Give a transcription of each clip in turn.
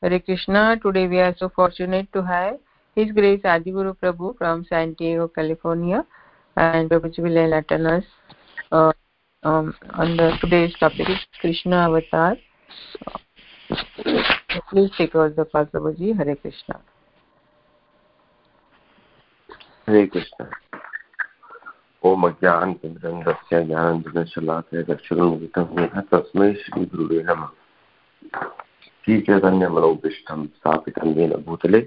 Hare Krishna. Today we are so fortunate to have His Grace Adiguru Prabhu from San Diego, California, and Prabhuji will enlighten us uh, um, on the today's topic is Krishna Avatar. Please take over the call, Prabhuji. Hare Krishna. हरे कृष्ण ओम अज्ञानतिमिरन्दस्य ज्ञानञ्जनशलाकय येन तस्मै श्रीगुरुवे नमः श्रीचैतन्यमनोभीष्टं स्थापितं येन भूतले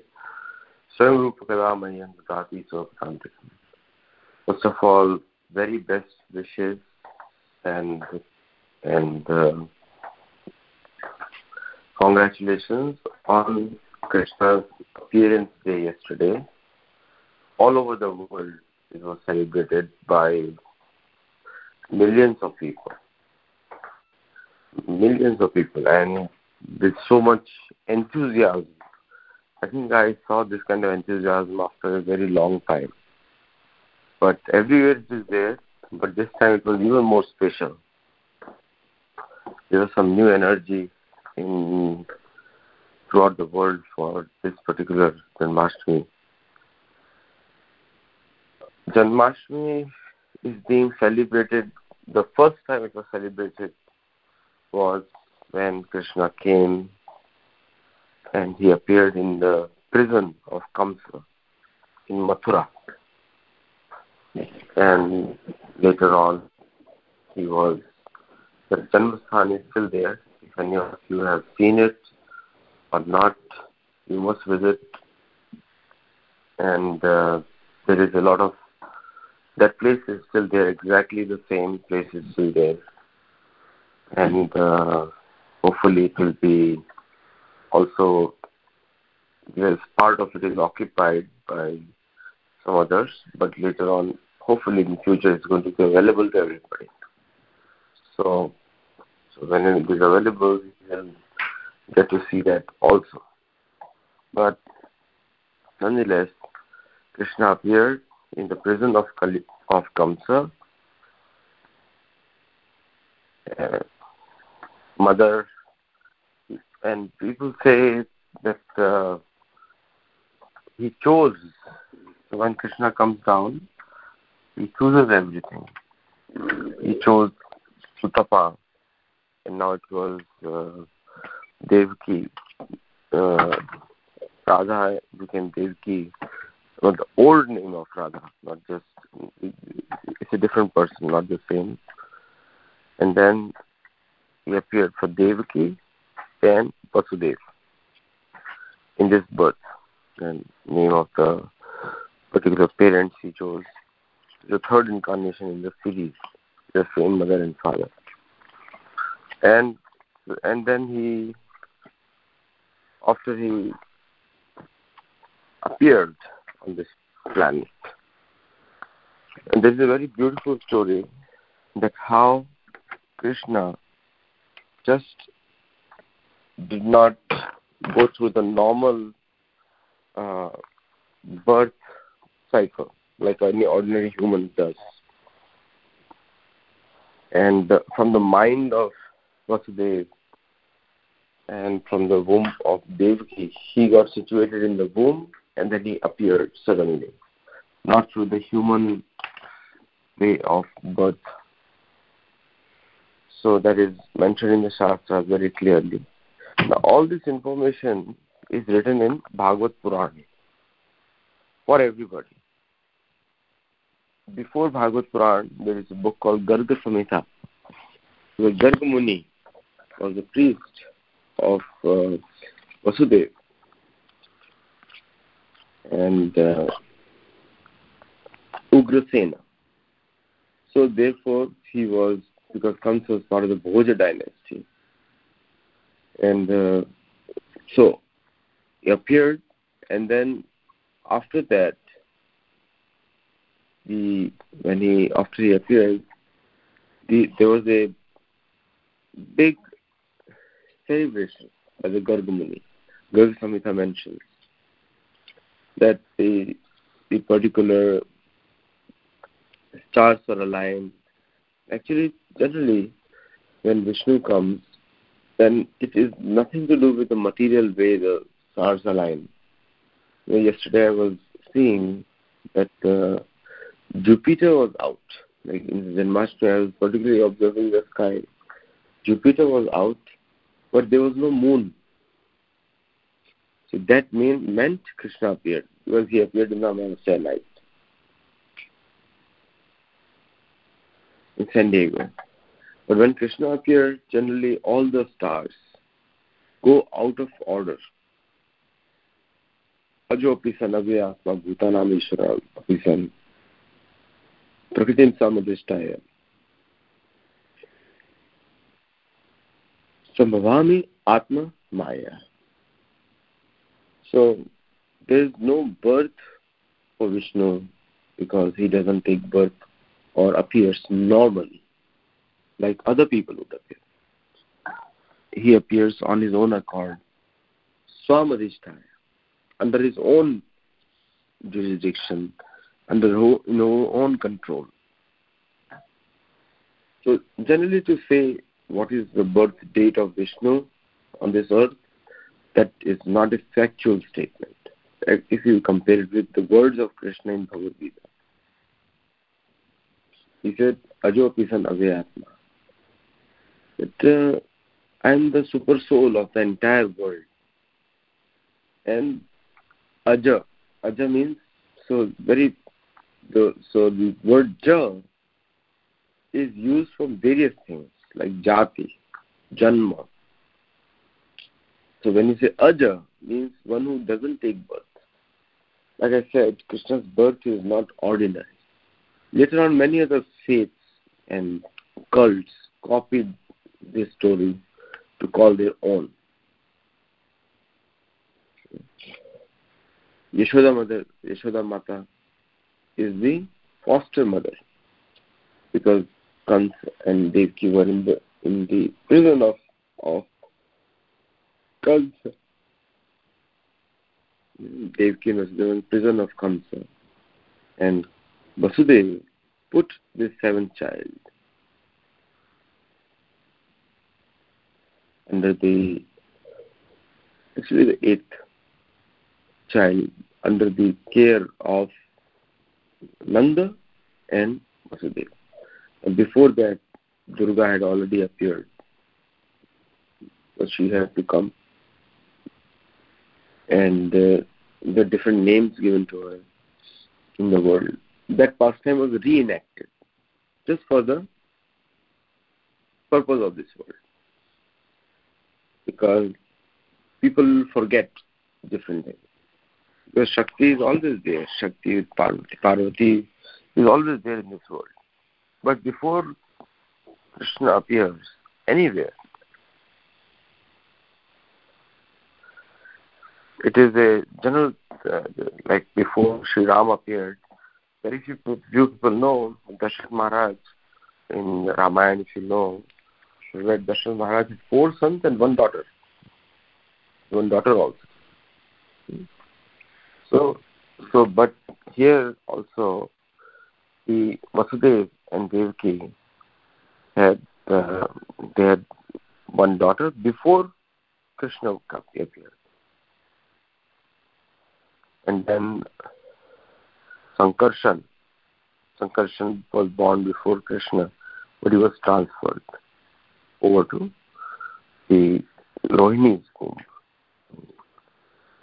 स्वयं रूपकदा मह्यं ददाति स्वपदान्तिकम् First of all, very best wishes and and uh, congratulations on Krishna's appearance day yesterday. All over the world, it was celebrated by millions of people. Millions of people, and with so much enthusiasm. I think I saw this kind of enthusiasm after a very long time. But everywhere it is there, but this time it was even more special. There was some new energy in throughout the world for this particular Janmashtami. Janmashtami is being celebrated. The first time it was celebrated was when Krishna came and he appeared in the prison of Kamsa in Mathura. And later on, he was, the Janmasthan is still there. If any of you have seen it or not, you must visit. And uh, there is a lot of, that place is still there, exactly the same place is still there. And uh, hopefully it will be also yes part of it is occupied by some others but later on hopefully in future it's going to be available to everybody. So so when it is available you can get to see that also. But nonetheless krishna appeared in the prison of Kali, of kamsa. Uh, mother and people say that uh, he chose when krishna comes down he chooses everything. He chose sutapa and now it was uh, devki uh, radha became devki but the old name of radha not just it's a different person not the same. And then he appeared for devaki and Vasudev in this birth and name of the particular parents he chose. The third incarnation in the series, the same mother and father. And and then he after he appeared on this planet. And there is a very beautiful story that how Krishna just did not go through the normal uh, birth cycle like any ordinary human does. And uh, from the mind of Vasudev and from the womb of Devaki, he got situated in the womb and then he appeared suddenly, not through the human way of birth. So that is mentioned in the Shastra very clearly. Now, all this information is written in Bhagavad Purana for everybody. Before Bhagavad Purana, there is a book called Garga Samhita, where Garga Muni was the priest of uh, Vasudev. And uh, Ugrasena. So therefore, he was, because Kamsa was part of the Bhoja dynasty, and uh, so he appeared and then after that the when he after he appeared the, there was a big celebration by the Gargamuni. Garga Samhita mentions that the the particular stars are aligned. Actually, generally, when Vishnu comes, then it is nothing to do with the material way the stars align. Yesterday I was seeing that uh, Jupiter was out. Like in Janmashtami, I was particularly observing the sky. Jupiter was out, but there was no moon. So that mean, meant Krishna appeared because he appeared in the Amavasya night in San Diego. But when Krishna appears, generally all the stars go out of order. Sambhavami atma maya. So there is no birth for Vishnu because he doesn't take birth or appears normally like other people would appear. He appears on his own accord. Swamadhisthaya under his own jurisdiction. Under his own control. So generally to say what is the birth date of vishnu on this earth that is not a factual statement. If you compare it with the words of krishna in bhagavad gita. He said ajopi san avyatma that uh, I am the super soul of the entire world. And Aja, Aja means so very the so the word Ja is used for various things like Jati, Janma. So when you say Aja means one who doesn't take birth. Like I said, Krishna's birth is not ordinary. Later on many other faiths and cults copied this story to call their own. Yashoda mother, Yashoda Mata is the foster mother because Kans and Devki were in the in the prison of of Kansa. Devki was in prison of Kansa, and Vasudeva put this seventh child under the actually the eighth child under the care of Nanda and Vasudeva. Before that, Durga had already appeared, but she had to come, and uh, the different names given to her in the world. That pastime was reenacted just for the purpose of this world because people forget different things. Because Shakti is always there. Shakti is Parvati. Parvati is always there in this world. But before Krishna appears anywhere, it is a general, uh, like before Sri Ram appeared, very few, few people know Dasharat Maharaj in Ramayana, if you know, read Dasharat Maharaj had four sons and one daughter. One daughter also. So, so but here also the Vasudev and Devaki had uh, they had one daughter before Krishna appeared. And then Sankarshan. Sankarshan was born before Krishna, but he was transferred over to the Rohini's womb.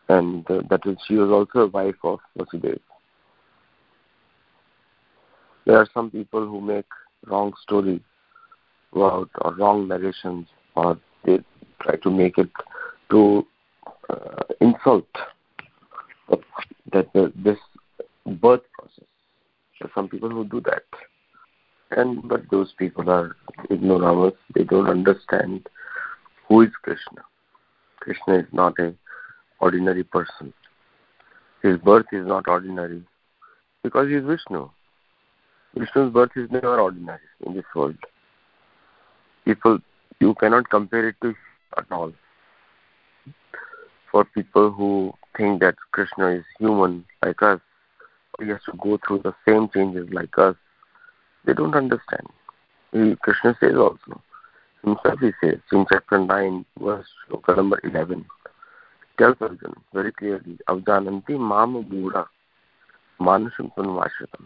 And uh, that is, she was also a wife of Vasudeva. There are some people who make wrong stories about or wrong narrations or they try to make it to uh, insult that uh, this birth process. There are some people who do that and but those people are ignoramus. They don't understand who is krishna. Krishna is not a ordinary person. His birth is not ordinary because he is vishnu. Vishnu's birth is never ordinary in this world. People you cannot compare it to at all. For people who think that krishna is human like us he has to go through the same changes like us they don't understand. Krishna says also, himself he says in chapter 9, verse number 11, tells Arjuna very clearly, Avjananti Mama Buddha Manusham Tanvashritam.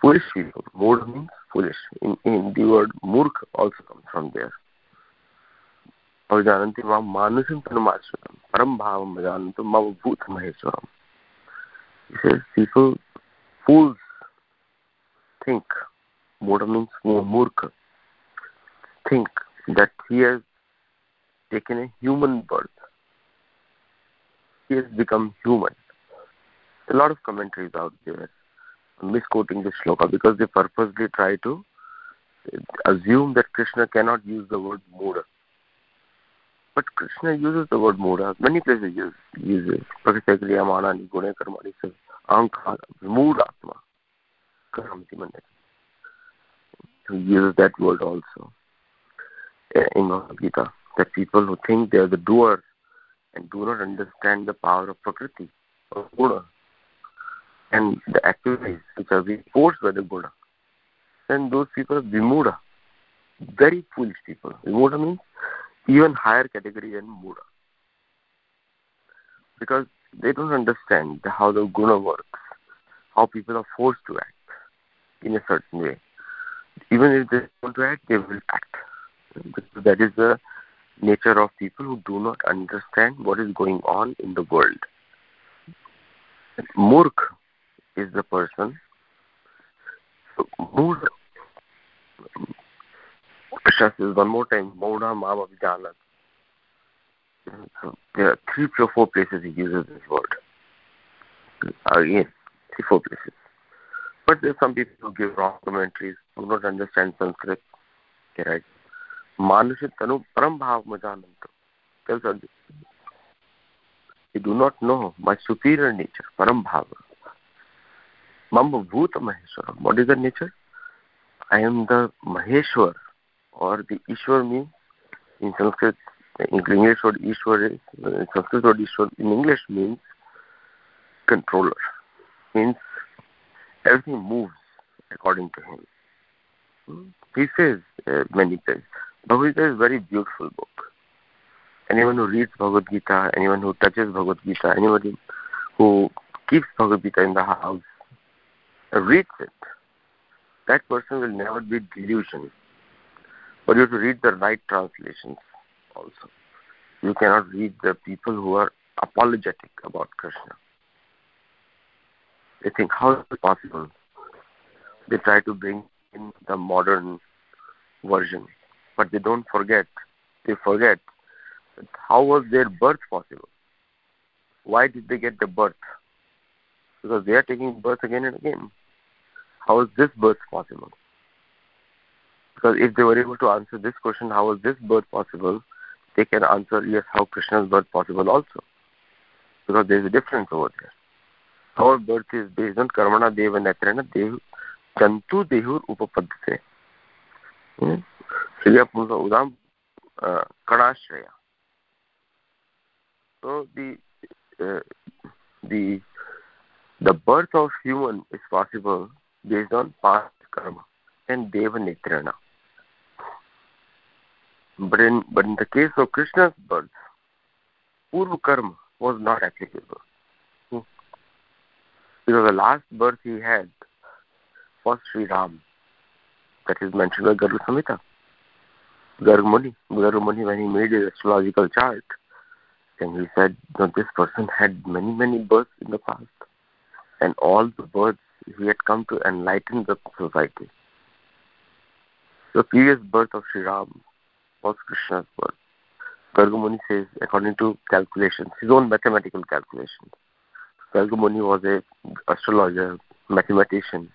Foolish people. Mood means foolish. In, in the word murk also comes from there. Tanvashritam. Param Bhavam Vajanantu Mam Bhut Maheswaram. He says people, fools, think. Mood means murk. Think that he has taken a human birth. He has become human a lot of commentaries out there misquoting this shloka because they purposely try to assume that Krishna cannot use the word Muda. But Krishna uses the word Muda. Many places use uses Prakritakriya Manani Gune Karmani says Ankara Mudatma Mande. He uses that word also eh, in Bhagavad Gita. That people who think they are the doers and do not understand the power of Prakriti or Buddha and the activities which are being forced by the Buddha, then those people are Vimuda, very foolish people. Vimuda means even higher category than Buddha. Because they don't understand how the guna works, how people are forced to act in a certain way. Even if they want to act, they will act. That is the nature of people who do not understand what is going on in the world. Murk is the person Krishna says one more time, Mauna Mama Vijanat. There are three or four places he uses this word. Uh, Again, three, four places. But there are some people who give wrong commentaries, who do not understand Sanskrit. Okay, right? Manusha Tanu Param Bhav Majananta. Tells. You do not know my superior nature, Param Bhava. Mama Bhuta Maheshwaram. What is the nature? I am the Maheshwar or the Ishwar means in Sanskrit, in English word Ishwar is, in Sanskrit word Ishwar in English means controller. Means everything moves according to him. He says uh, many places. Bhagavad Gita is a very beautiful book. Anyone who reads Bhagavad Gita, anyone who touches Bhagavad Gita, anybody who keeps Bhagavad Gita in the house reads it, that person will never be delusional. But you have to read the right translations also. You cannot read the people who are apologetic about Krishna. They think, how is it possible? They try to bring in the modern version, but they don't forget. They forget how was their birth possible? Why did they get the birth? Because they are taking birth again and again. How is this birth possible? Because if they were able to answer this question, how is this birth possible, they can answer yes, how Krishna's birth possible also. Because there is a difference over there. Our birth is based on karmana deva netrena dev jantu dehur upapadhate. Shriya Punsa Udam Kadashraya. So the uh, the the birth of human is possible based on past karma and deva netrana. But in, but in the case of Krishna's birth, Purva karma was not applicable. Because the last birth he had was Sri Ram. That is mentioned by Garga Samhita. Gargamuni, Gargamuni when he made his astrological chart, and he said that this person had many, many births in the past. And all the births he had come to enlighten the society. The previous birth of Sri Ram was Krishna's birth. Gargamuni says, according to calculations, his own mathematical calculations, Gargamuni was a astrologer, mathematician,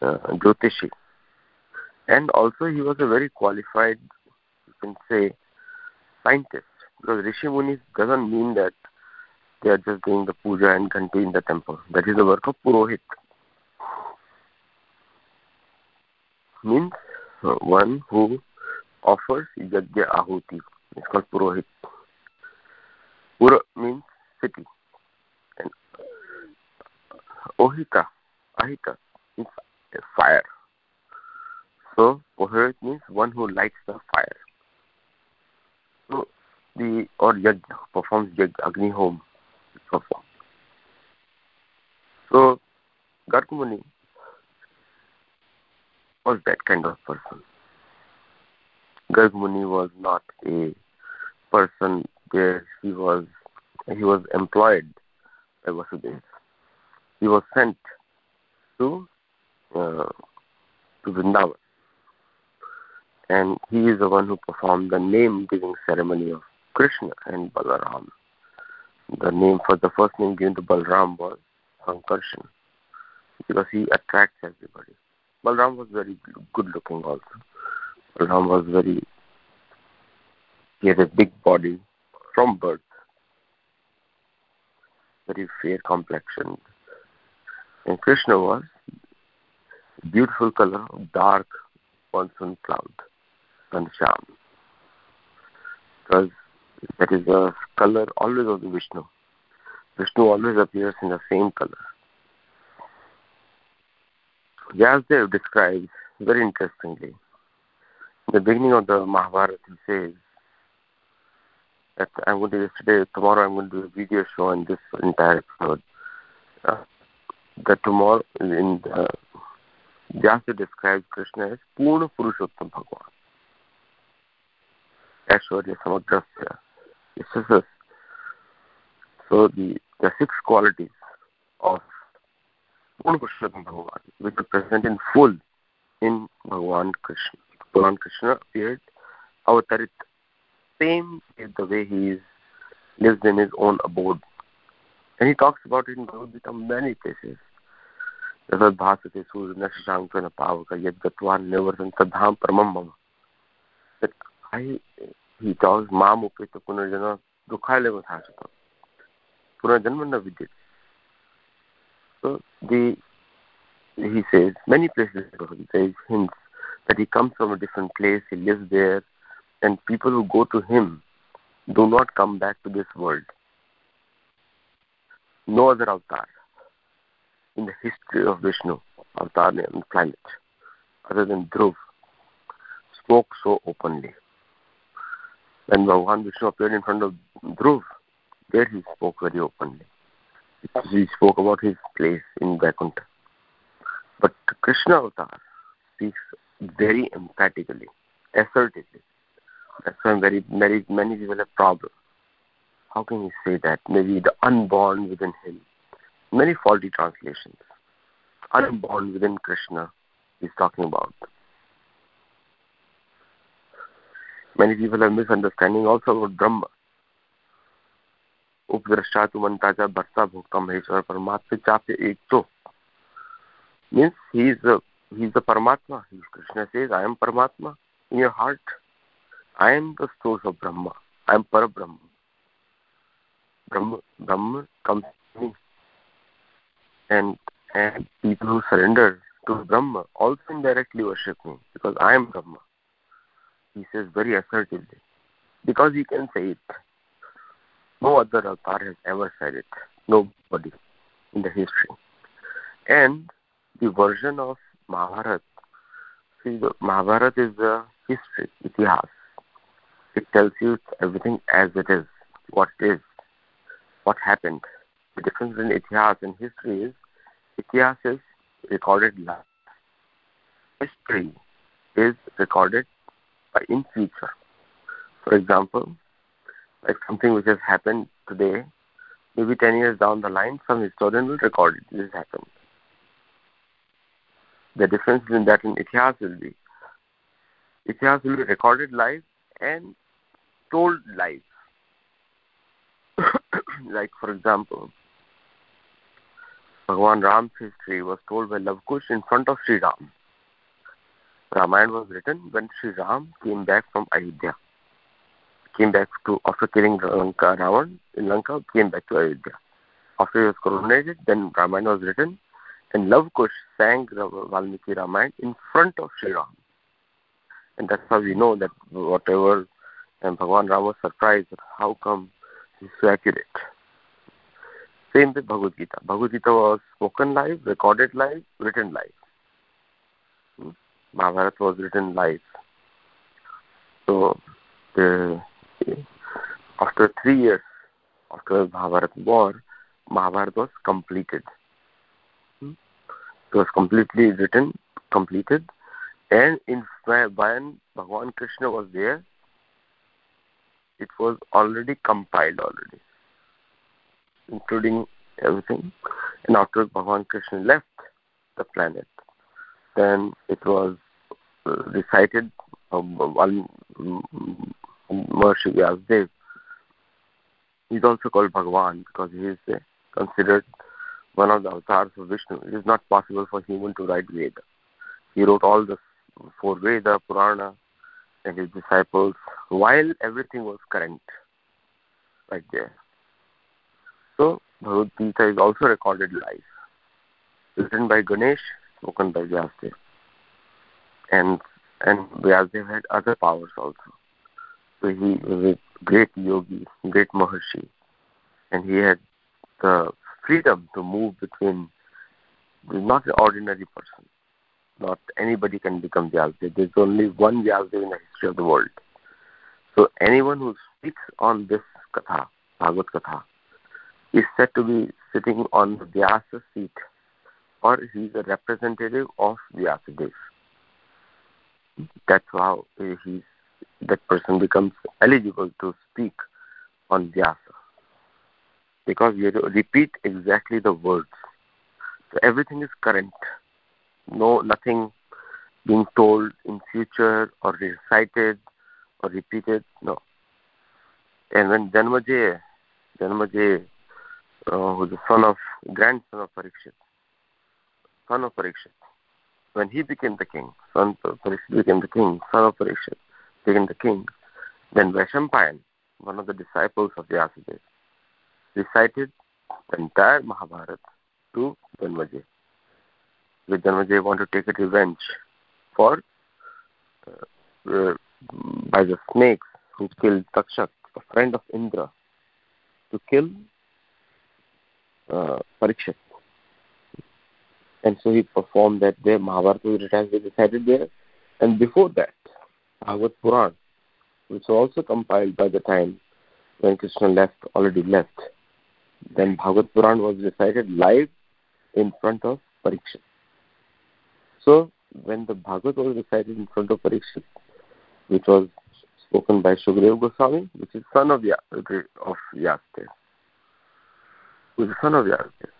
uh, Jyotishi. And also he was a very qualified, you can say, scientist. Because Rishi Munis doesn't mean that they are just doing the puja and ghanti in the temple. That is the work of Purohit. Means uh, one who offers yajna ahuti. It's called Purohit. Pura means city. And Ohita, Ahita means fire. So Purohit means one who lights the fire. So the or yajna performs yajna, Agni Home performed. So Gargamuni was that kind of person. Gargmuni was not a person where he was he was employed by Vasudeva. He was sent to uh, to Vrindavan. And he is the one who performed the name giving ceremony of Krishna and Balaram. The name for the first name given to Balaram was Sankarshan because he attracts everybody. Balram was very good looking also. Balram was very, he had a big body from birth, very fair complexion. And Krishna was beautiful color of dark monsoon cloud, Ghanshyam. Because that is the color always of the Vishnu. Vishnu always appears in the same color. Vyasdev describes very interestingly. In the beginning of the Mahabharata, he says that I'm going to yesterday, tomorrow I'm going to do a video show on this entire episode. Uh, that tomorrow in the, Vyasa describes Krishna as Purna Purushottam Bhagavan. Aishwarya Samagrasya. This is a, so the, the six qualities of Purna Purushottam Bhagavan, which are present in full in Bhagavan Krishna. Bhagavan Krishna appeared avatarit, same is the way he is, lives in his own abode. And he talks about it in Bhagavad Gita many places. Rasad Bhasate Surya Nashashankana Pavaka Yad Gatvan Nivarsan Sadham Paramam Mama. That I, he talks, Mam Upeta Punarjana Dukhaleva Sashata. Punarjanmana Vidyat. So the, he says, many places There is hints that he comes from a different place, he lives there, and people who go to him do not come back to this world. No other avatar in the history of Vishnu, avatar the planet, other than Dhruv, spoke so openly. When Bhagavan Vishnu appeared in front of Dhruv, there he spoke very openly he spoke about his place in Vaikuntha. But Krishna avatar speaks very emphatically, assertively. That's why very many many people have problem How can he say that? Maybe the unborn within him. Many faulty translations. Unborn within Krishna he's talking about. Many people have misunderstanding also about Brahma. उपद्रष्टा तु मंताचा भर्ता भोक्ता महेश्वर परमात्मा चाप्य एक तो means he is the he is the paramatma krishna says i am paramatma in your heart i am the source of brahma i am parabrahma brahma brahma comes to me and and people who surrender to brahma also indirectly worship me because i am brahma he says very assertively because he can say it no other avatar has ever said it. Nobody in the history. And the version of Mahabharata, see, the Mahabharata is the history, itihas. It tells you everything as it is, what it is, what happened. The difference between itihas and history is itihas is recorded last. History is recorded in future. For example, like something which has happened today, maybe 10 years down the line, some historian will record it. This happened. The difference in that in Itihas will be Itihas will be recorded live and told live. Like, for example, Bhagwan Ram's history was told by Lavkush in front of Sri Ram. Ramayana was written when Sri Ram came back from Ayodhya came back to after killing Lanka, Ravan in Lanka, came back to Ayodhya. After he was coronated, then Ramayana was written, and Love Kush sang Valmiki Ramayana in front of Sri Ram. And that's how we know that whatever and Bhagavan Ram was surprised how come he's so accurate. Same with Bhagavad Gita. Bhagavad Gita was spoken live, recorded live, written live. Hmm? Mahabharata was written live. So the, after three years after the Mahabharata war, Mahabharata was completed. Hmm? It was completely written, completed, and in when Bhagwan Krishna was there, it was already compiled already, including everything. And after Bhagwan Krishna left the planet, then it was uh, recited um, one Maharishi Vyasdev. He's also called Bhagwan because he is uh, considered one of the avatars of Vishnu. It is not possible for human to write Veda. He wrote all the four Veda, Purana, and his disciples while everything was current, right there. So Bhagavad Gita is also recorded live, written by Ganesh, spoken by Vyasdev. And and Vyasdev had other powers also. So he was a great yogi, great Maharshi, and he had the freedom to move between not an ordinary person. Not anybody can become Vyasdev. There's only one Vyasdev in the history of the world. So anyone who speaks on this katha, Bhagavad Katha, is said to be sitting on the Vyasa seat or he is a representative of Vyasadeva. That's how he's, that person becomes eligible to speak on Vyasa. Because you repeat exactly the words. So everything is current. No, nothing being told in future or recited or repeated. No. And when Janmajay, Janmajay, uh, who's the son of, grandson of Parikshit, son of Parikshit, when he became the king, son Parikshit became the king, son of Parikshit became the king, then Vaishampayan, one of the disciples of Vyasadeva, recited the entire Mahabharata to Janmajay. Janmajay wanted to take revenge for uh, uh, by the snakes who killed Takshak, a friend of Indra, to kill uh, Parikshit. And so he performed that there. Mahabharata was recited there. And before that, Bhagavad Puran, which was also compiled by the time when Krishna left, already left. Then Bhagavad Puran was recited live in front of Parikshit. So when the Bhagavad was recited in front of Parikshit, which was spoken by Shukadeva Goswami, which is son of, ya- of Yaste, who is the son of Yaste.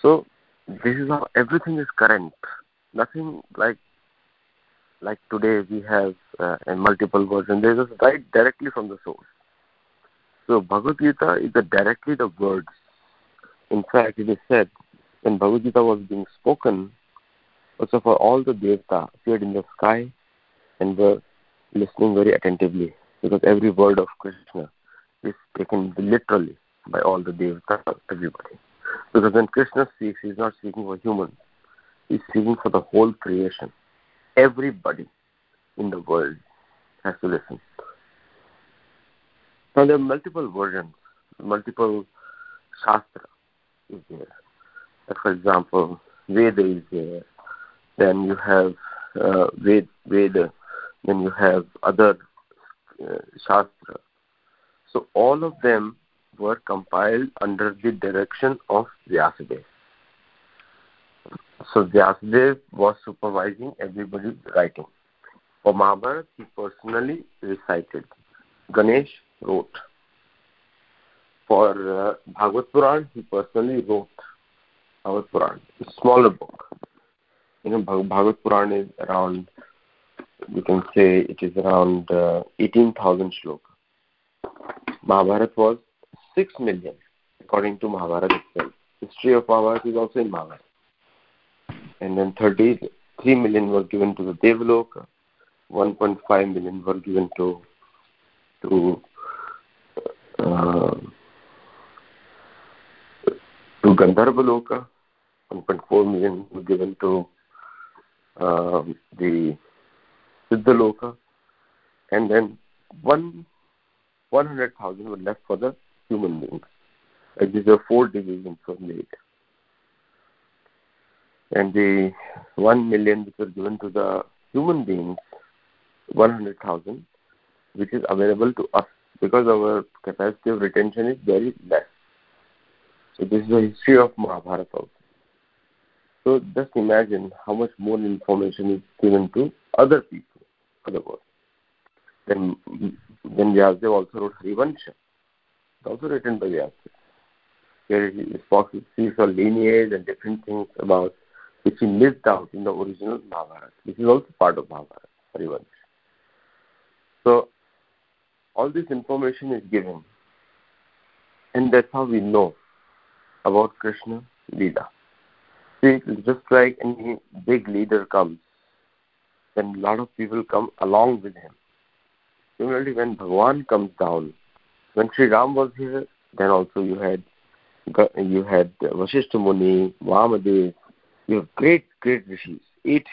So this is how everything is current. Nothing like like today we have uh, a multiple version. They just write directly from the source. So Bhagavad Gita is the, directly the words. In fact, it is said when Bhagavad Gita was being spoken, also for all the Devta appeared in the sky and were listening very attentively because every word of Krishna is taken literally by all the Devta, everybody. Because when Krishna speaks, he's not speaking for humans. He's speaking for the whole creation. Everybody in the world has to listen. Now there are multiple versions, multiple shastra is there. Like for example, Veda is there. Then you have uh, Ved, Veda. Then you have other uh, shastra. So all of them were compiled under the direction of Vyasadeva. So Vyasadeva was supervising everybody's writing. For Mahabharata, he personally recited. Ganesh wrote. For uh, Bhagavad Puran, he personally wrote Bhagavad Puran. a smaller book. You know, Bhagavad Puran is around, you can say it is around uh, 18,000 shloka. Mahabharata was 6 million, according to Mahabharata itself. History of Mahabharata is also in Mahabharata. And then 33 million were given to the Devaloka, 1.5 million were given to to uh, to Gandharva Loka, 1.4 million were given to uh, the Siddhaloka, and then one 100,000 were left for the human beings. Like these are four divisions were made. And the one million which were given to the human beings 100,000, which is available to us because our capacity of retention is very less. So this is the history of Mahabharata. So just imagine how much more information is given to other people, other world. Then, then Vyasdev also wrote Harivansha. It's also written by Vyasdev. Where he speaks of lineage and different things about which he missed out in the original Mahabharata. This is also part of Mahabharata. So all this information is given. And that's how we know about Krishna Lila. See, just like any big leader comes, then a lot of people come along with him. Similarly, when Bhagwan comes down, when Sri Ram was here, then also you had you had Vasishtha Muni, Vamadev, you have great, great rishis. Eight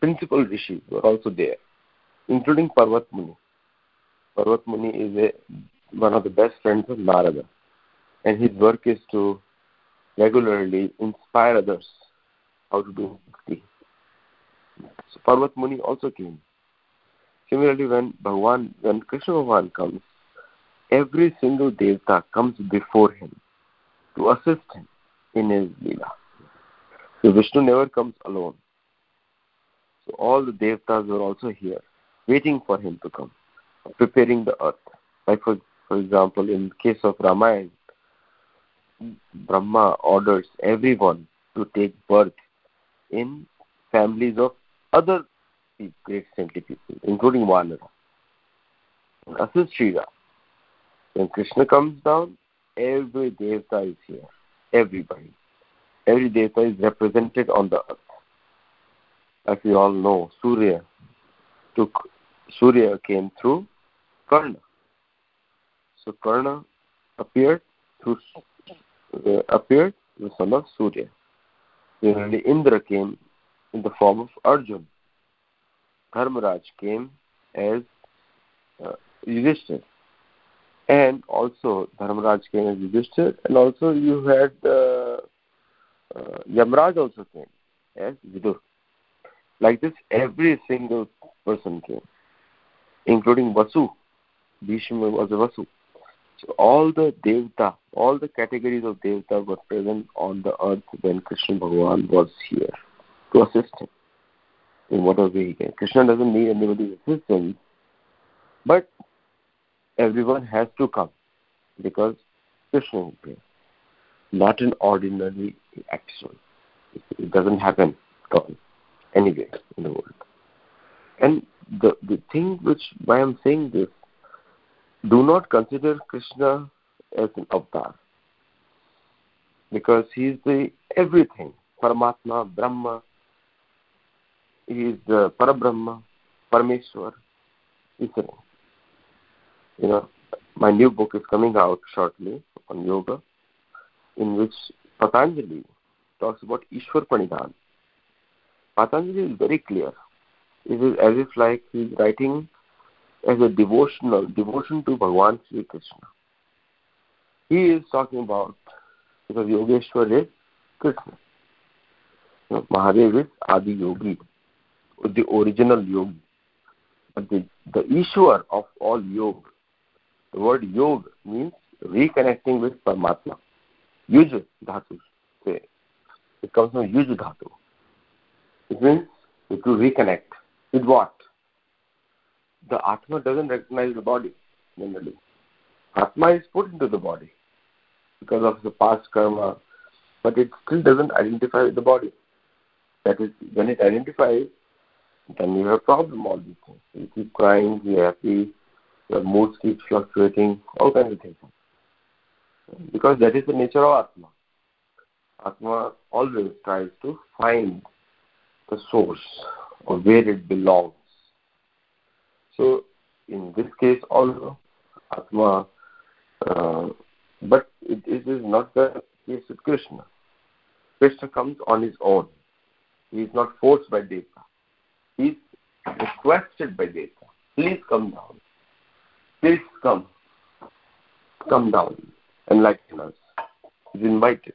principal rishis were also there, including Parvat Muni. Parvat Muni is a, one of the best friends of Narada, and his work is to regularly inspire others how to do bhakti. So Parvat Muni also came. Similarly, when Bhagwan, when Krishna Bhagwan comes, every single devta comes before him to assist him in his lila. So Vishnu never comes alone. So all the devtas were also here, waiting for him to come preparing the earth. Like for, for example, in case of Ramayana, Brahma orders everyone to take birth in families of other great saintly people, including Vanara. Assist Shriya. When Krishna comes down, every devta is here. Everybody. Every devta is represented on the earth. As we all know, Surya took Surya came through Karna. So Karna appeared through uh, appeared the son of Surya. Similarly, Indra came in the form of Arjun. Dharmaraj came as uh, Yudhishthir. And also Dharmaraj came as Yudhishthir, and also you had uh, uh, Yamraj also came as Vidur. Like this, every single person came, including Vasu, Bhishma was a Vasu. So all the Devta, all the categories of Devta were present on the earth when Krishna Bhagavan was here to assist him in whatever way he can. Krishna doesn't need anybody's assistance, but everyone has to come because Krishna is there. Not an ordinary action. It doesn't happen anywhere in the world. And the, the thing which why I'm saying this do not consider Krishna as an avatar because he is the everything. Paramatma, Brahma, he is the Parabrahma, Parameshwar, Isra. You know, my new book is coming out shortly on yoga, in which Patanjali talks about Ishwar Pranidhan. Patanjali is very clear. It is as if like he is writing as a devotional devotion to Bhagwan Sri Krishna. He is talking about because Yogeshwar is Krishna. You know, Mahadev is Adi Yogi, the original yogi. But the, the Ishwar of all yoga, the word yoga means reconnecting with Paramatma. Yuj dhatu. It comes from Yuj dhatu. It means to reconnect. With what? the Atma doesn't recognize the body generally. Atma is put into the body because of the past karma, but it still doesn't identify with the body. That is, when it identifies, then you have a problem all these things. You keep crying, you're happy, your mood keeps fluctuating, all kinds of things. Because that is the nature of Atma. Atma always tries to find the source or where it belongs so in this case also, Atma, uh, but it, it is not the case with Krishna. Krishna comes on his own. He is not forced by Deva. He is requested by Deva. Please come down. Please come. Come down. Enlighten us. He is invited.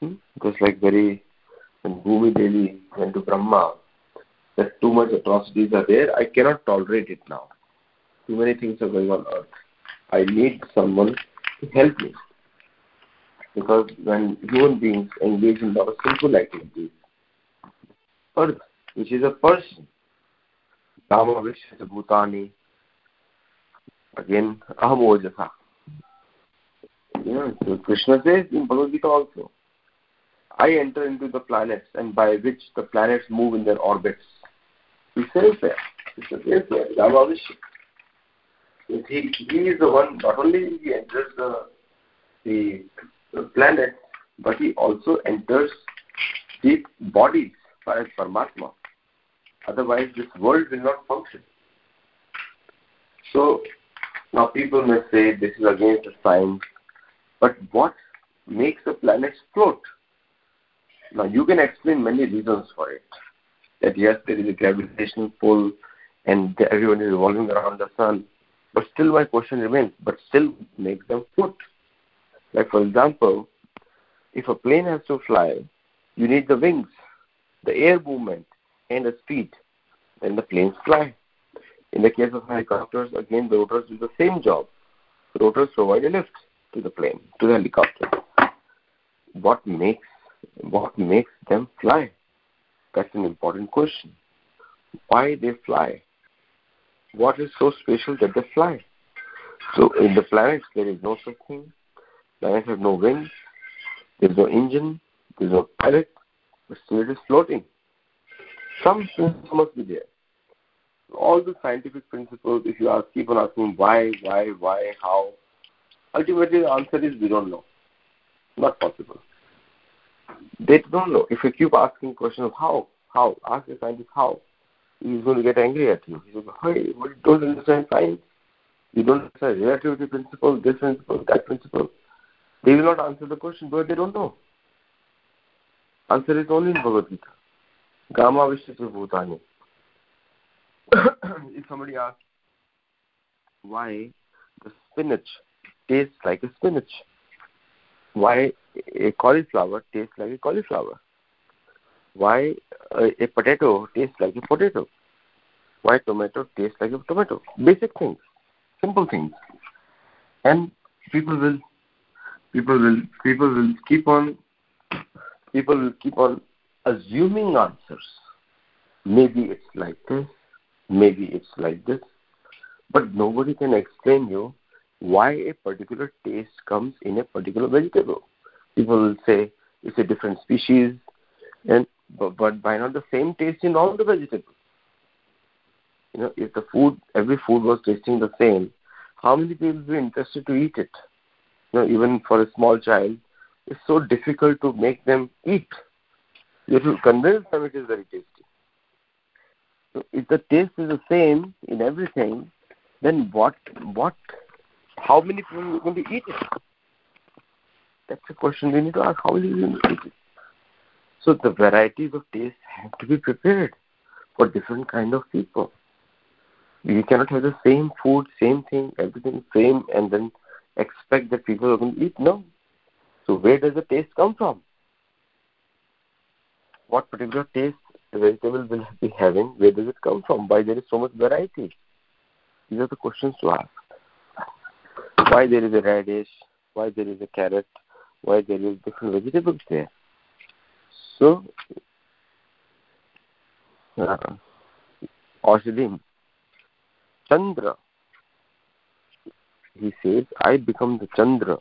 Hmm? Just like very when Bhumi Devi went to Brahma that too much atrocities are there. I cannot tolerate it now. Too many things are going on earth. I need someone to help me. Because when human beings engage in a lot of sinful activities, earth, which is a person, Rama Vishya Bhutani, again, Aham Ojasa. Yeah, so Krishna says in Bhagavad Gita also, I enter into the planets and by which the planets move in their orbits. He says that. He He, is the one, not only he enters the, the, the planet, but he also enters the bodies as Paramatma. Otherwise, this world will not function. So, now people may say this is against the science, but what makes the planets float? Now, you can explain many reasons for it. That yes, there is a gravitational pull and everyone is revolving around the sun. But still, my question remains, but still make them float. Like, for example, if a plane has to fly, you need the wings, the air movement, and the speed. Then the planes fly. In the case of helicopters, again, the rotors do the same job. The rotors provide a lift to the plane, to the helicopter. What makes what makes them fly? That's an important question. Why they fly? What is so special that they fly? So in the planets there is no such thing. Planets have no wings, there's no engine, there's no pilot, but still it is floating. Some must be there all the scientific principles, if you ask, keep on asking why, why, why, how, ultimately the answer is we don't know. Not possible. They don't know. If you keep asking questions of how, how, ask the scientist how, he's going to get angry at you. He's going to hey, you don't understand science. You don't understand relativity principle, this principle, that principle. They will not answer the question because they don't know. Answer is only in Bhagavad Gita. Gama Vishya Bhutani. if somebody asks why the spinach tastes like a spinach, why a cauliflower tastes like a cauliflower, why a, a potato tastes like a potato, why tomato tastes like a tomato. Basic things, simple things, and people will people will people will keep on people will keep on assuming answers. Maybe it's like this, maybe it's like this. But nobody can explain you why a particular taste comes in a particular vegetable. People will say it's a different species and but, but why not the same taste in all the vegetables? You know if the food every food was tasting the same how many people would be interested to eat it? You know even for a small child it's so difficult to make them eat. You have to convince them it is very tasty so if the taste is the same in everything, then what what how many people are going to eat it? That's a question we need to ask. How many people eat it? So the varieties of taste have to be prepared for different kind of people. You cannot have the same food, same thing, everything same, and then expect that people are going to eat. No. So where does the taste come from? What particular taste the vegetable will be having, where does it come from? Why there is so much variety? These are the questions to ask. Why there is a radish? Why there is a carrot? Why there is different vegetables there? So, uh, Chandra, he says, I become the Chandra.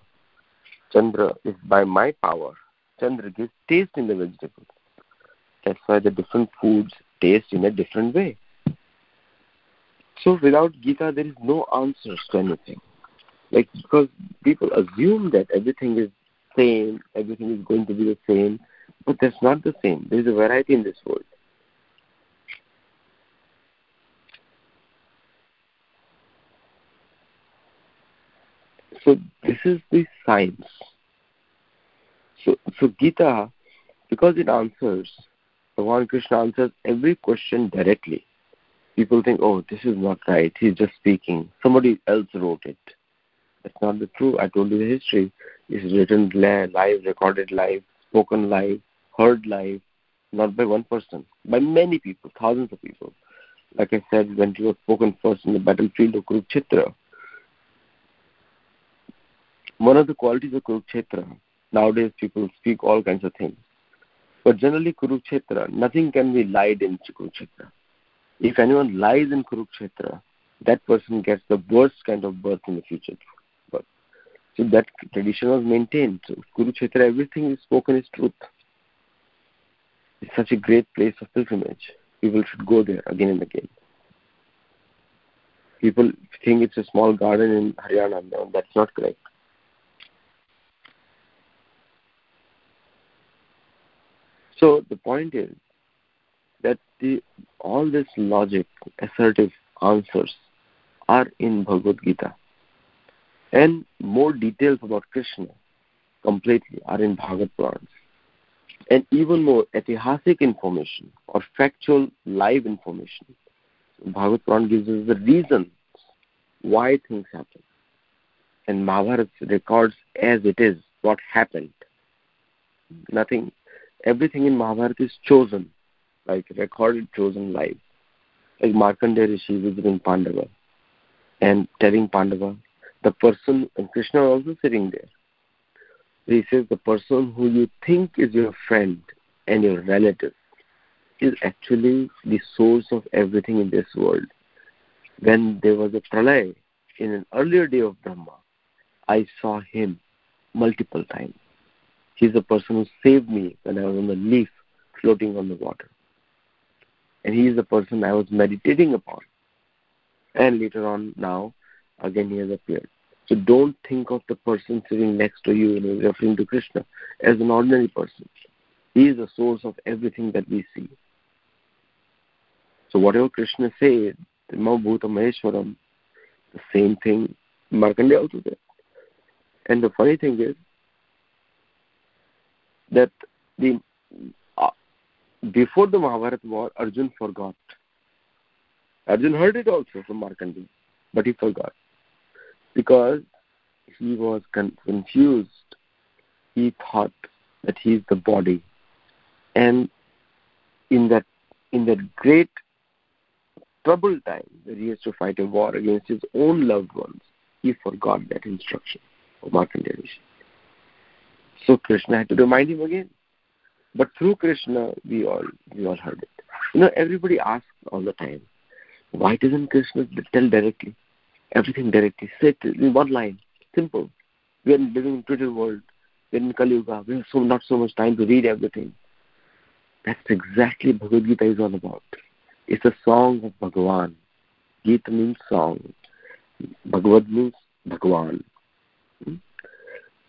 Chandra is by my power. Chandra gives taste in the vegetables. That's why the different foods taste in a different way. So without Gita, there is no answers to anything. Like because people assume that everything is same, everything is going to be the same, but that's not the same. There is a variety in this world. So this is the science. So so Gita, because it answers Bhagavan Krishna answers every question directly. People think, oh, this is not right. He's just speaking. Somebody else wrote it. That's not the truth. I told you the history. It's written live, recorded live, spoken live, heard live. not by one person, by many people, thousands of people. Like I said, when he was spoken first in the battlefield of Kurukshetra, one of the qualities of Kurukshetra, nowadays people speak all kinds of things. But generally, Kurukshetra, nothing can be lied in Kurukshetra. If anyone lies in Kurukshetra, that person gets the worst kind of birth in the future. So that tradition was maintained. So Kurukshetra, everything is spoken is truth. It's such a great place of pilgrimage. People should go there again and again. People think it's a small garden in Haryana. No, that's not correct. So the point is that the, all this logic, assertive answers are in Bhagavad Gita. And more details about Krishna completely are in Bhagavad Purans. And even more etihasic information or factual live information. Bhagavad Puran gives us the reasons why things happen. And Mahabharata records as it is what happened. Nothing everything in Mahabharata is chosen, like recorded, chosen live. Like Markandeya Rishi visiting Pandava and telling Pandava, the person, and Krishna also sitting there. He says, the person who you think is your friend and your relative is actually the source of everything in this world. When there was a pralay in an earlier day of Brahma, I saw him multiple times. He's the person who saved me when I was on the leaf floating on the water. And he is the person I was meditating upon. And later on, now, again, he has appeared. So don't think of the person sitting next to you, you know, referring to Krishna, as an ordinary person. He is the source of everything that we see. So whatever Krishna said, Mabhuta Maheshwaram, the same thing Markandeya also said. And the funny thing is, that the uh, before the Mahabharata war, Arjun forgot. Arjun heard it also from Markandeya, but he forgot because he was con- confused. He thought that he is the body, and in that in that great troubled time that he has to fight a war against his own loved ones, he forgot that instruction of Markandeya so Krishna had to remind him again. But through Krishna, we all we all heard it. You know, everybody asks all the time, why doesn't Krishna tell directly? Everything directly. Say it in one line. Simple. We are living in Twitter world. We are in Kali Yuga. We have so not so much time to read everything. That's exactly Bhagavad Gita is all about. It's a song of Bhagavan. Gita means song. Bhagavad means Bhagavan.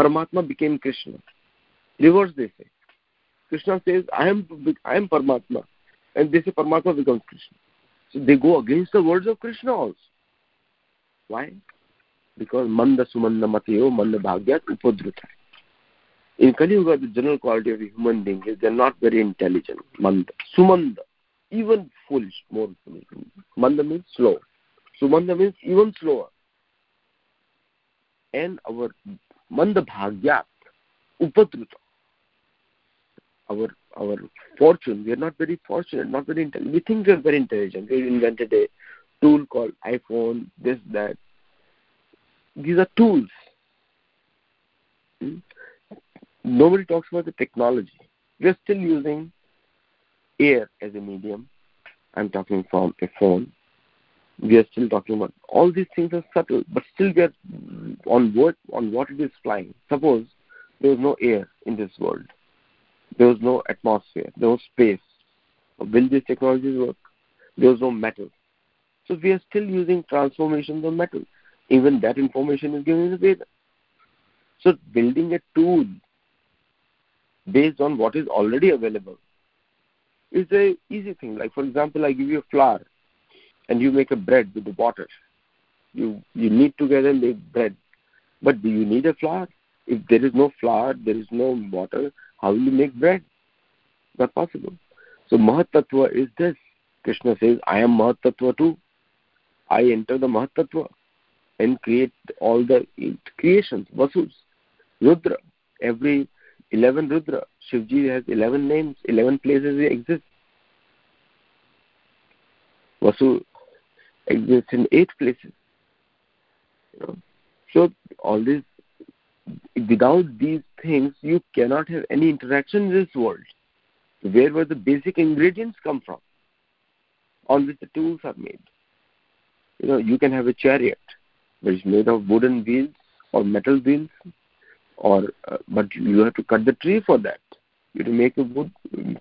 Paramatma became Krishna. Reverse they say. Krishna says, I am I am Paramatma. And they say Paramatma becomes Krishna. So they go against the words of Krishna also. Why? Because Manda Sumanda Matayo Manda Bhagyat Upadruta. In Kali Yuga, the general quality of a human being is they're not very intelligent. Manda. Sumanda. Even foolish, more foolish. Manda means slow. Sumanda means even slower. And our mandabhagyat upadruta our our fortune we are not very fortunate not very intelligent we think we are very intelligent. We invented a tool called iphone this that. These are tools. Hmm? nobody talks about the technology. We are still using air as a medium. I'm talking from a phone we are still talking about. All these things are subtle but still we are on what on what it is flying. Suppose there was no air in this world. There was no atmosphere. Was space. Will these technologies work? There was no metal. So we are still using transformations of metal. Even that information is given in the Veda. So building a tool based on what is already available is a easy thing. Like for example, I give you a flour, and you make a bread with the water. You you knead together and make bread. But do you need a flour? If there is no flour, there is no water. How will you make bread? Not possible. So Mahatattva is this. Krishna says, I am Mahatattva too. I enter the Mahatattva and create all the creations, Vasus, Rudra. Every 11 Rudra. Shivji has 11 names, 11 places he exists. Vasu exists in 8 places. You know? So all this, without these things, you cannot have any interaction in this world. Where were the basic ingredients come from? On which the tools are made. You know, you can have a chariot which is made of wooden wheels or metal wheels, or uh, but you have to cut the tree for that. You have to make a wood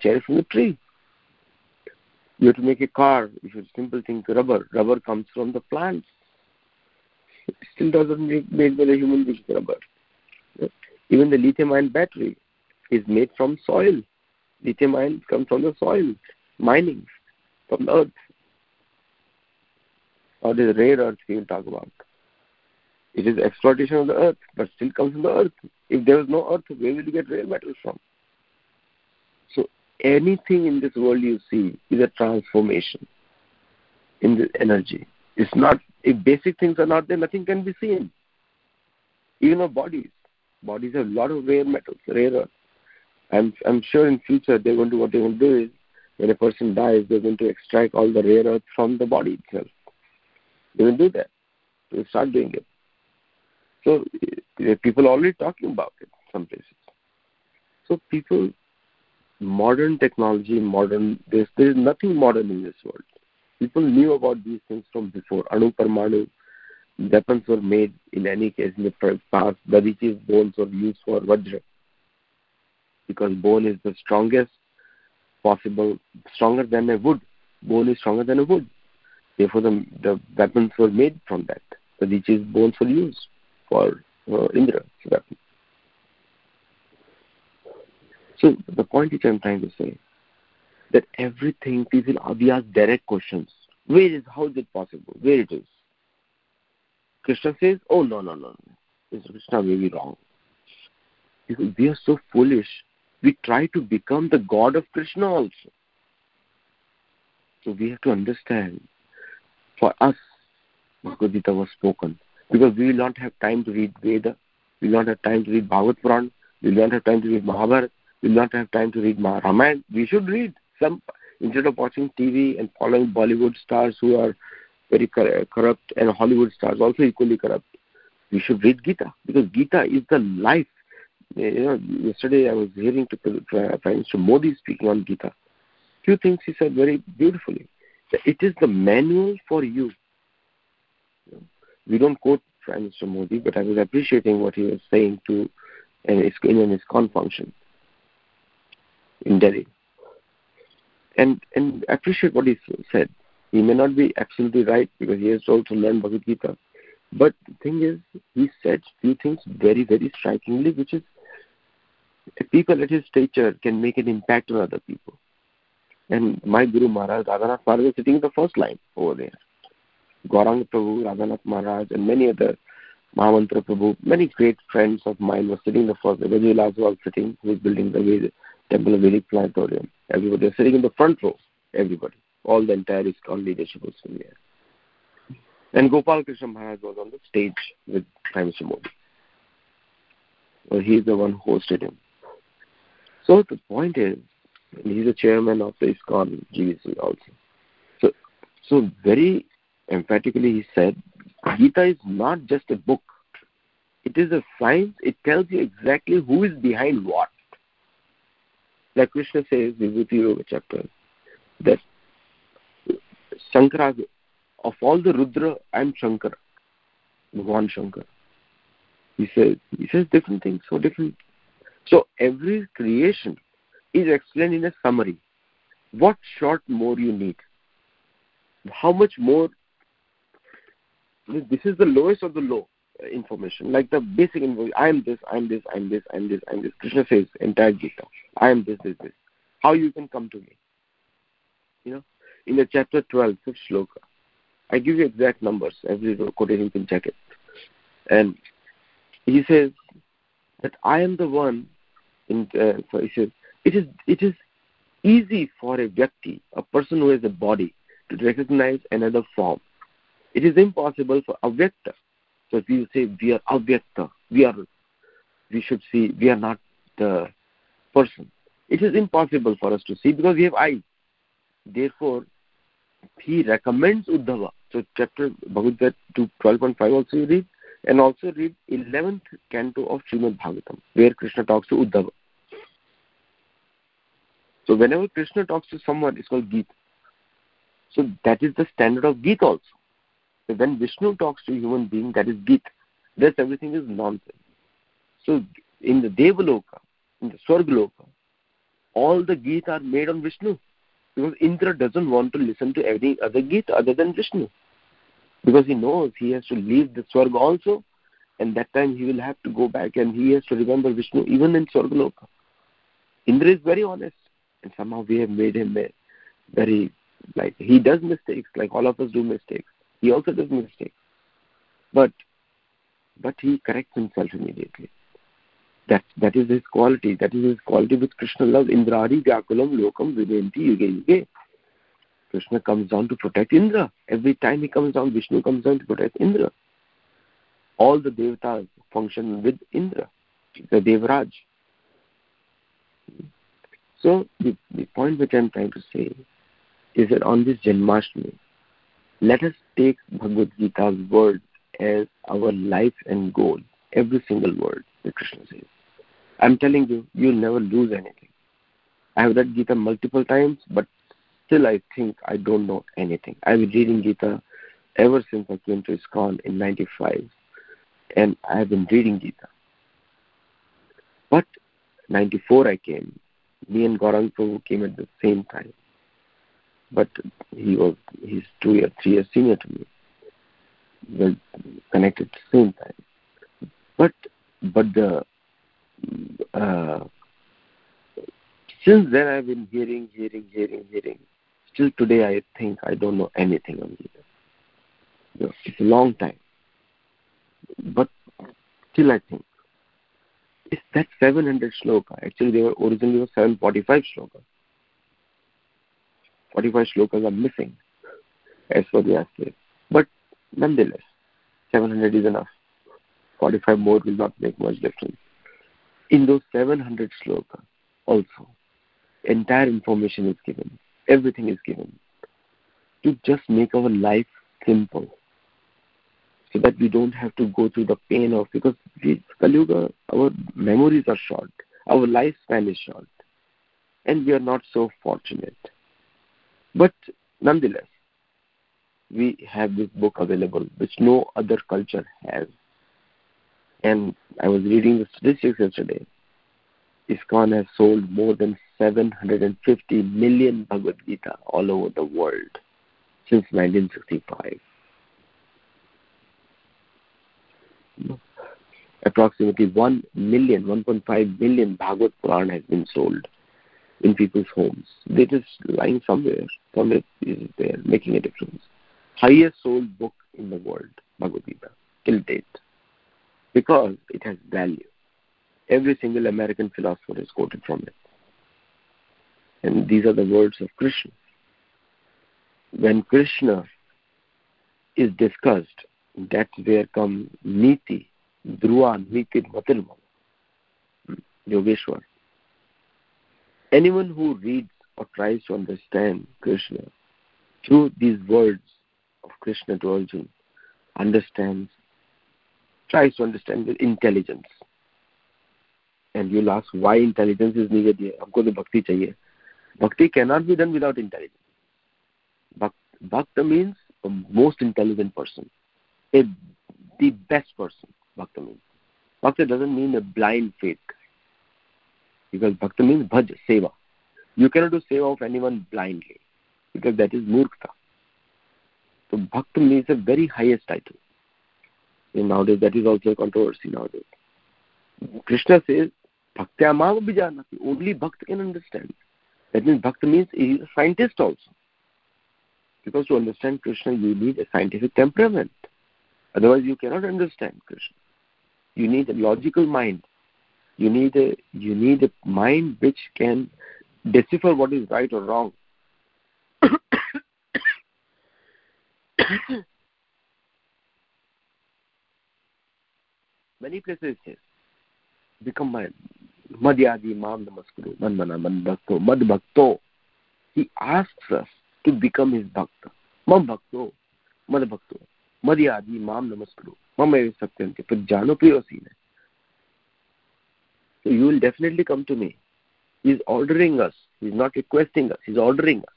chariot from the tree. You have to make a car, is a simple thing, rubber. Rubber comes from the plants. It still doesn't make made by the human being rubber. Even the lithium ion battery is made from soil. Lithium ion comes from the soil, mining from the earth. Or the rare earth we will talk about. It is exploitation of the earth, but still comes from the earth. If there is no earth, where will you get rare metals from? So anything in this world you see is a transformation in the energy. It's not if basic things are not there, nothing can be seen. Even our bodies. Bodies have a lot of rare metals, rare earth. I'm I'm sure in future they're going to what they're going to do is when a person dies, they're going to extract all the rare earth from the body itself. They will do that. They will start doing it. So eh, people are already talking about it some places. So people, modern technology, modern there's there is nothing modern in this world. People knew about these things from before. Anu Parmanu weapons were made in any case in the past. Dadichi's bones were used for Vajra because bone is the strongest possible, stronger than a wood. Bone is stronger than a wood. Therefore, the, the weapons were made from that. Dadichi's bones were used for uh, Indra's weapon. So the point which I'm trying to say that everything people we ask direct questions. Where is how is it possible? Where it is? Krishna says, Oh no no no no. Krishna may be wrong. Because we are so foolish. We try to become the God of Krishna also. So we have to understand for us Bhagavad Gita was spoken. Because we will not have time to read Veda, we will not have time to read Bhagavad Puran, we will not have time to read Mahabharata, will not have time to read Ramayana. We should read some instead of watching TV and following Bollywood stars who are very corrupt and Hollywood stars also equally corrupt. We should read Gita because Gita is the life. You know, yesterday I was hearing to Prime Minister Modi speaking on Gita. Few things he said very beautifully. It is the manual for you. We don't quote Prime Minister Modi, but I was appreciating what he was saying to his, in his con function in Delhi and and appreciate what he said. He may not be absolutely right because he has also learned Bhagavad Gita. But the thing is, he said few things very, very strikingly, which is people at his stature can make an impact on other people. And my Guru Maharaj, Radhanath Maharaj, is sitting in the first line over there. Gauranga Prabhu, Radhanath Maharaj, and many other Mahamantra Prabhu, many great friends of mine were sitting in the first. Vajaylas was sitting, who was building the Temple of Vedic Planetarium. Everybody was sitting in the front row. Everybody. All the entire ISKCON leadership was in there. And Gopal Krishna Maharaj was on the stage with Prime Minister Modi. Well, he's the one who hosted him. So the point is, he's the chairman of the ISKCON GBC also. So, so very emphatically he said, Gita is not just a book. It is a science. It tells you exactly who is behind what. Like Krishna says, Vibhuti Yoga chapter, that Shankara, of all the Rudra, I am Shankara, Bhagwan Shankara. He says, he says different things, so different. So every creation is explained in a summary. What short more you need? How much more? This is the lowest of the low information, like the basic info. I am this, I am this, I am this, I am this, I am this. Krishna says entire Gita. I am this, this, this. How you can come to me? you know, in the chapter 12, fifth shloka. I give you exact numbers. Every quotation you can check it. And he says that I am the one. In uh, so he says it is it is easy for a vyakti, a person who has a body, to recognize another form. It is impossible for avyakta. So if you say we are avyakta, we are we should see we are not the person. It is impossible for us to see because we have eyes. Therefore, he recommends Uddhava. So chapter Bhagavad Gita 12.5 also you read and also read 11th canto of Srimad Bhagavatam where Krishna talks to Uddhava. So whenever Krishna talks to someone, it's called Gita. So that is the standard of Gita also. When Vishnu talks to a human being, that is Gita. Rest everything is nonsense. So in the Devaloka, in the Swargaloka, all the Gita are made on Vishnu. Because Indra doesn't want to listen to any other Gita other than Vishnu. Because he knows he has to leave the Swarg also, and that time he will have to go back and he has to remember Vishnu even in Swargaloka. Indra is very honest, and somehow we have made him very like he does mistakes, like all of us do mistakes. He also does mistakes, but but he corrects himself immediately. That that is his quality. That is his quality with Krishna love. Indradi Vyakulam Lokam Videnti Yuge Yuge. Krishna comes down to protect Indra. Every time he comes down, Vishnu comes down to protect Indra. All the devatas function with Indra, the Devraj. So the, the point which I'm trying to say is that on this Janmashtami, let us take Bhagavad Gita's words as our life and goal. Every single word that Krishna says. I'm telling you, you'll never lose anything. I have read Gita multiple times, but still I think I don't know anything. I've been reading Gita ever since I came to ISKCON in 95. And I have been reading Gita. But 94 I came. Me and Gaurang Prabhu came at the same time. But he was he's two years, three years senior to me. We're connected at the same time. But but the uh, since then I've been hearing, hearing, hearing, hearing. Still today I think I don't know anything on Gita. It's a long time. But still I think. It's that 700 shloka. Actually, they were originally 745 shloka. 45 shlokas are missing, as for the says. But nonetheless, 700 is enough. 45 more will not make much difference. In those 700 shlokas, also, entire information is given. Everything is given. To just make our life simple. So that we don't have to go through the pain of, because we, Kalyuga, our memories are short. Our lifespan is short. And we are not so fortunate. But nonetheless, we have this book available, which no other culture has. And I was reading the statistics yesterday. ISKCON has sold more than 750 million Bhagavad Gita all over the world since 1965. Approximately 1 million, 1.5 million Bhagavad Puran has been sold in people's homes. They're just lying somewhere. Somewhere is there, making a difference. Highest sold book in the world, Bhagavad Gita, till date because it has value. Every single American philosopher is quoted from it. And these are the words of Krishna. When Krishna is discussed, that's where come Niti, Dhruva, Niti, Matilma, hmm, Yogeshwar. Anyone who reads or tries to understand Krishna through these words of Krishna to Arjuna understands, tries to understand with intelligence. And you'll ask why intelligence is needed here. Of course, the bhakti chahiye. Bhakti cannot be done without intelligence. Bhakt, bhakta means the most intelligent person, a, the best person, bhakta means. Bhakti doesn't mean a blind faith. Because Bhakta means bhaj, seva. You cannot do seva of anyone blindly. Because that is murkta. So Bhakta means a very highest title nowadays that is also a controversy nowadays. Krishna says, Bhaktya Mav Only Bhakt can understand. That means Bhakt means he is a scientist also. Because to understand Krishna, you need a scientific temperament. Otherwise, you cannot understand Krishna. You need a logical mind. You need a you need a mind which can decipher what is right or wrong. Many places it says, become my Madhyadi Mam Namaskuru, Bhakto, Mad Bhakto. He asks us to become his Bhakta. Mam Bhakto, Mad Bhakto, Madhyadi Mam Namaskuru, Mam Eva Satyante, Prajano Priyosine. You will definitely come to me. He is ordering us. He is not requesting us. He is ordering us.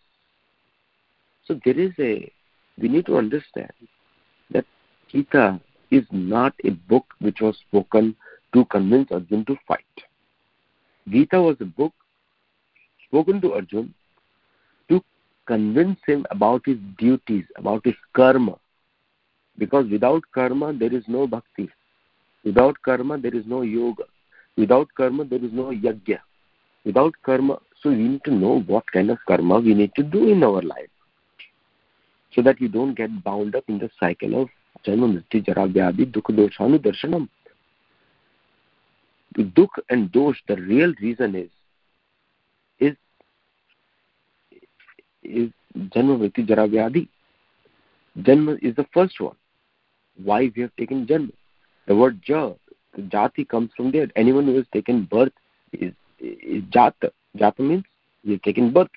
So there is a, we need to understand that Gita is not a book which was spoken to convince Arjun to fight. Gita was a book spoken to Arjun to convince him about his duties, about his karma. Because without karma, there is no bhakti. Without karma, there is no yoga. Without karma, there is no yajna. Without karma, so we need to know what kind of karma we need to do in our life. So that we don't get bound up in the cycle of janma mrityu jara vyadi dukha doshanu darshanam. Dukh and dosh the real reason is is is janma mrityu jara vyadi. Janma is the first one. Why we have taken janma? The word ja the jati comes from there. Anyone who has taken birth is is jata jata means you have taken birth.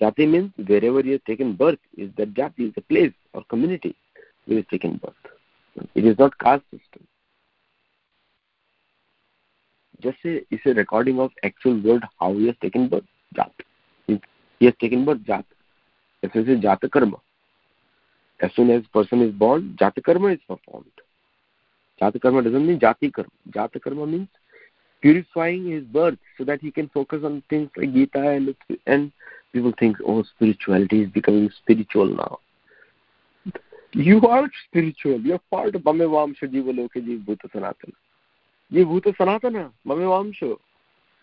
Jati means wherever you have taken birth is that jati is the place or community where you have taken birth. It is not caste system. Just say it's a recording of actual word how he has taken birth jat. He has taken birth jat. This is a jata karma as soon as person is born jata karma is performed Jatakarma doesn't mean jati karma. Means purifying his birth so that he can focus on things like Gita and and people think, oh, spirituality is becoming spiritual now. You are spiritual. You're part of Mame Vamsha Jiva Loke Jiva Bhuta Sanatana. Jiva Bhuta Sanatana, Vamsha.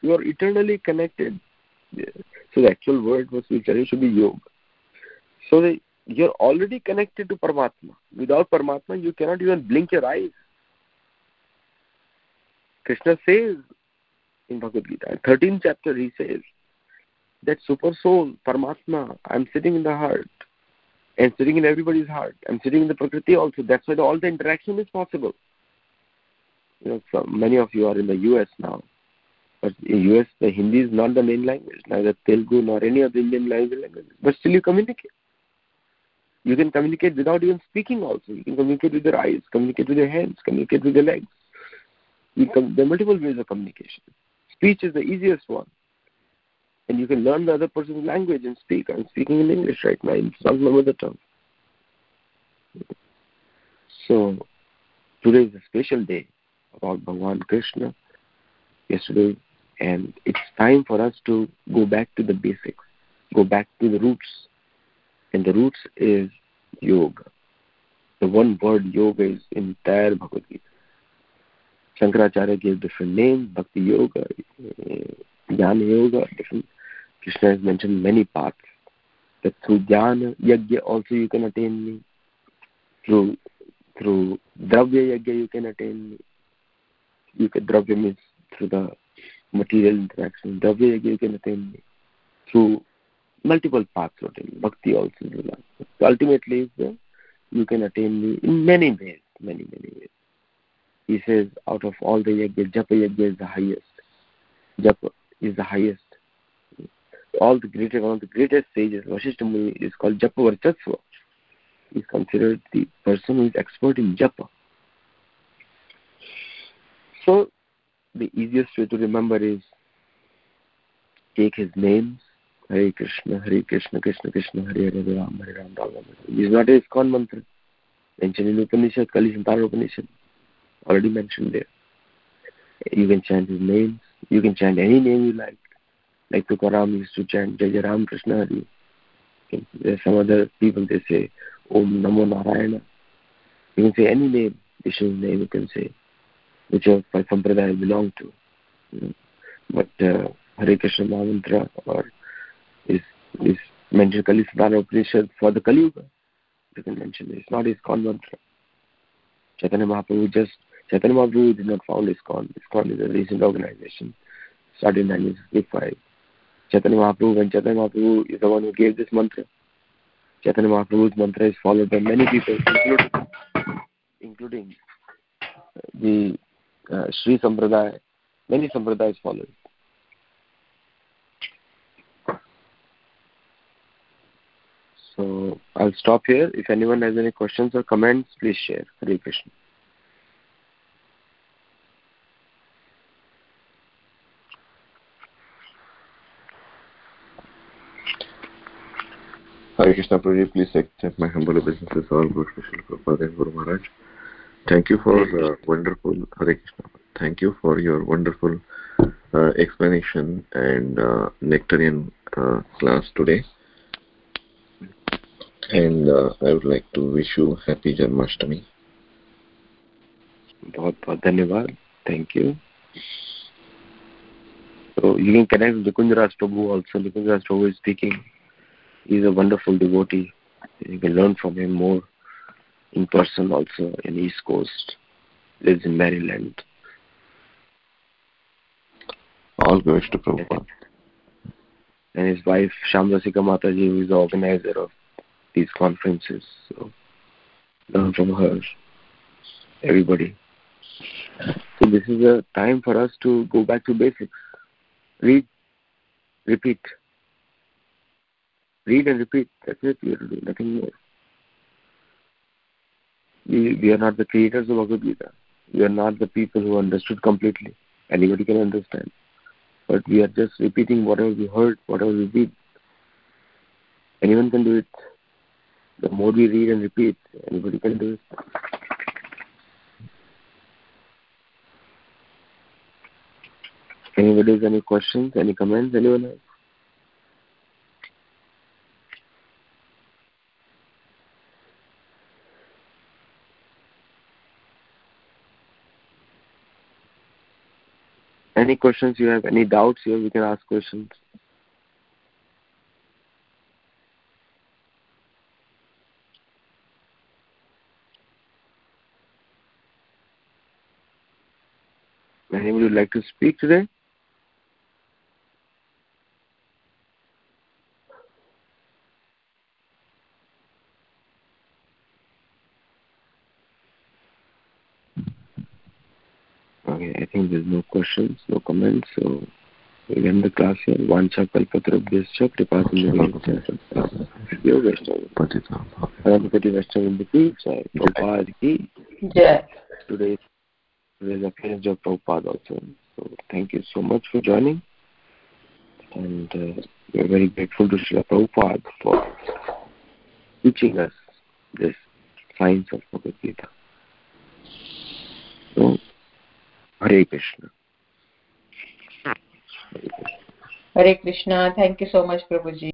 You are eternally connected. So the actual word was which should be yoga. So you're already connected to Paramatma. Without Paramatma, you cannot even blink your eyes krishna says in bhagavad gita 13th chapter he says that super soul paramatma i'm sitting in the heart and sitting in everybody's heart i'm sitting in the prakriti also that's why the, all the interaction is possible you know, so many of you are in the US now. But in US, the Hindi is not the main language, neither Telugu nor any other Indian language. But still you communicate. You can communicate without even speaking also. You can communicate with your eyes, communicate with your hands, communicate with your legs. There are multiple ways of communication. Speech is the easiest one. And you can learn the other person's language and speak. I'm speaking in English right now. It's not my mother tongue. So, today is a special day about Bhagavan Krishna yesterday, and it's time for us to go back to the basics, go back to the roots. And the roots is yoga. The one word yoga is entire Bhagavad Gita. Shankaracharya gave different names, Bhakti Yoga, eh, Jnana Yoga, different. Krishna has mentioned many paths. That through Jnana Yajna also you can attain me. Through through Dravya Yajna you can attain me you can dravya means through the material interaction. Dravya you can attain me. through multiple paths of bhakti also. So ultimately, you can attain me in many ways, many many ways. He says, out of all the yajna, japa yajna is the highest. Japa is the highest. All the greatest, one of the greatest sages, Vasishtha Muni, is called Japa Varchatsva. He is considered the person who is expert in japa. So, the easiest way to remember is take his names Hare Krishna, Hare Krishna, Krishna Krishna, Hare Hare, Ram Hare Ram, Ram Ram. This is not a ISKCON mantra. Mentioned in Upanishad, Kali Santarana Upanishad. Already mentioned there. You can chant his names. You can chant any name you like. Like Tukaram used to chant Jai Ram Krishna Hare. There's some other people, they say Om Namo Narayana. You can say any name, Vishnu's name you can say whichever sampradaya belong to. You know. But uh, Hare Krishna Mahamantra or is is mentioned Kali Siddhanta Upanishad for the Kali Yuga. You can mention it. It's not ISKCON mantra. Chaitanya Mahaprabhu just Chaitanya Mahaprabhu did not found ISKCON. ISKCON is a recent organization, started in 1965. Chaitanya Mahaprabhu, when Chaitanya Mahaprabhu is the one who gave this mantra, Chaitanya Mahaprabhu's mantra is followed by many people, including, including the uh, Sri Sampradaya, many Sampradayas follow. So I'll stop here. If anyone has any questions or comments, please share. Hare Krishna. Hare Krishna Prabhuji, please accept my humble obeisances all good Krishna Prabhupada and Guru Maharaj. Thank you for uh, wonderful Hare Krishna. Thank you for your wonderful uh, explanation and uh, nectarian uh, class today. And uh, I would like to wish you happy Janmashtami. बहुत बहुत धन्यवाद thank you So you can connect with Nikunjaraj Prabhu also. Nikunjaraj Prabhu is speaking. He's a wonderful devotee. You can learn from him more in person also in East Coast. Lives in Maryland. All glories to Prabhupada. And his wife Shamrasika Mataji, who is the organizer of these conferences. So learn from her. Everybody. So this is a time for us to go back to basics. Read, repeat. Read and repeat. That's it. We have to do nothing more. We, we are not the creators of Bhagavad Gita. We are not the people who understood completely. Anybody can understand. But we are just repeating whatever we heard, whatever we read. Anyone can do it. The more we read and repeat, anybody can do it. Anybody has any questions, any comments, anyone else? Any questions you have, any doubts here, we can ask questions. Anybody would like to speak today? Okay, I think there's no questions, no comments, so we'll end the class here. Vancha kalpatarabhyascha kripasindhavascha yogashtha. Patitam. Paramapati Vaishnav Jai. Prabhupada ki. Jai. Today, today's appearance of Prabhupada also. So thank you so much for joining. And uh, we are very grateful to Srila Prabhupada for teaching us this science of Bhagavad Gita. So, Hare Krishna. Hare Krishna thank you so much Prabhu ji